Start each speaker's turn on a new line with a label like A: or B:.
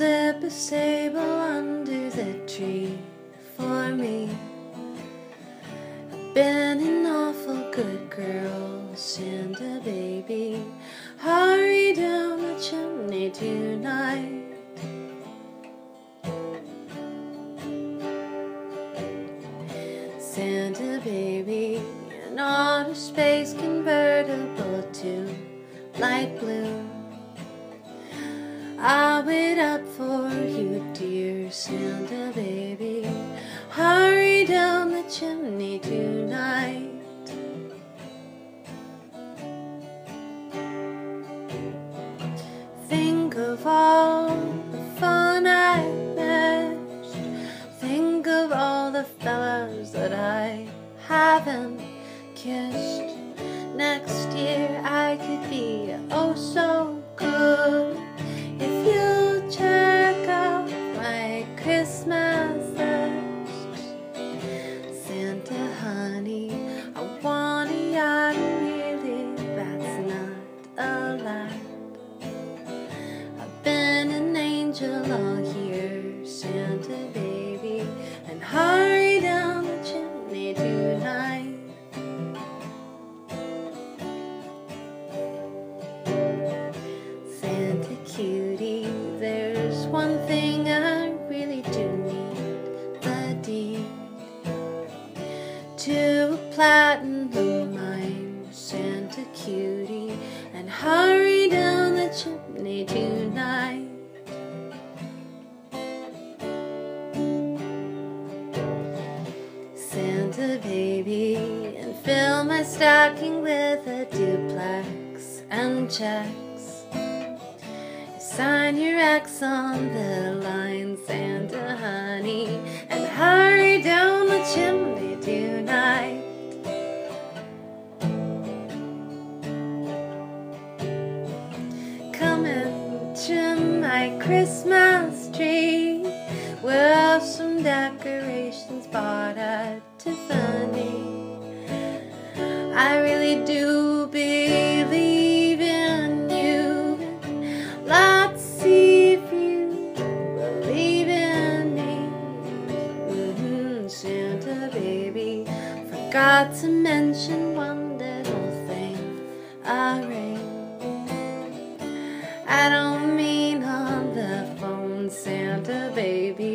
A: slip a sable under the tree for me. I've been an awful good girl, Santa baby. Hurry down the chimney tonight. Santa baby, an outer space convertible to light blue. I'll wait up for you, dear Santa baby. Hurry down the chimney tonight. Think of all the fun I missed. Think of all the fellas that I haven't kissed. Next year I could be oh so all year, Santa baby, and hurry down the chimney tonight. Santa cutie, there's one thing I really do need the deed to a platinum mine, Santa cutie, and hurry Baby, and fill my stocking with a duplex and checks. Sign your X on the line, Santa honey, and hurry down the chimney tonight. Come and trim my Christmas tree. We'll some decorations bought at Tiffany. I really do believe in you. Let's see if you believe in me. Mhm, Santa baby, forgot to mention one little thing. A ring. I don't mean on the phone, Santa baby,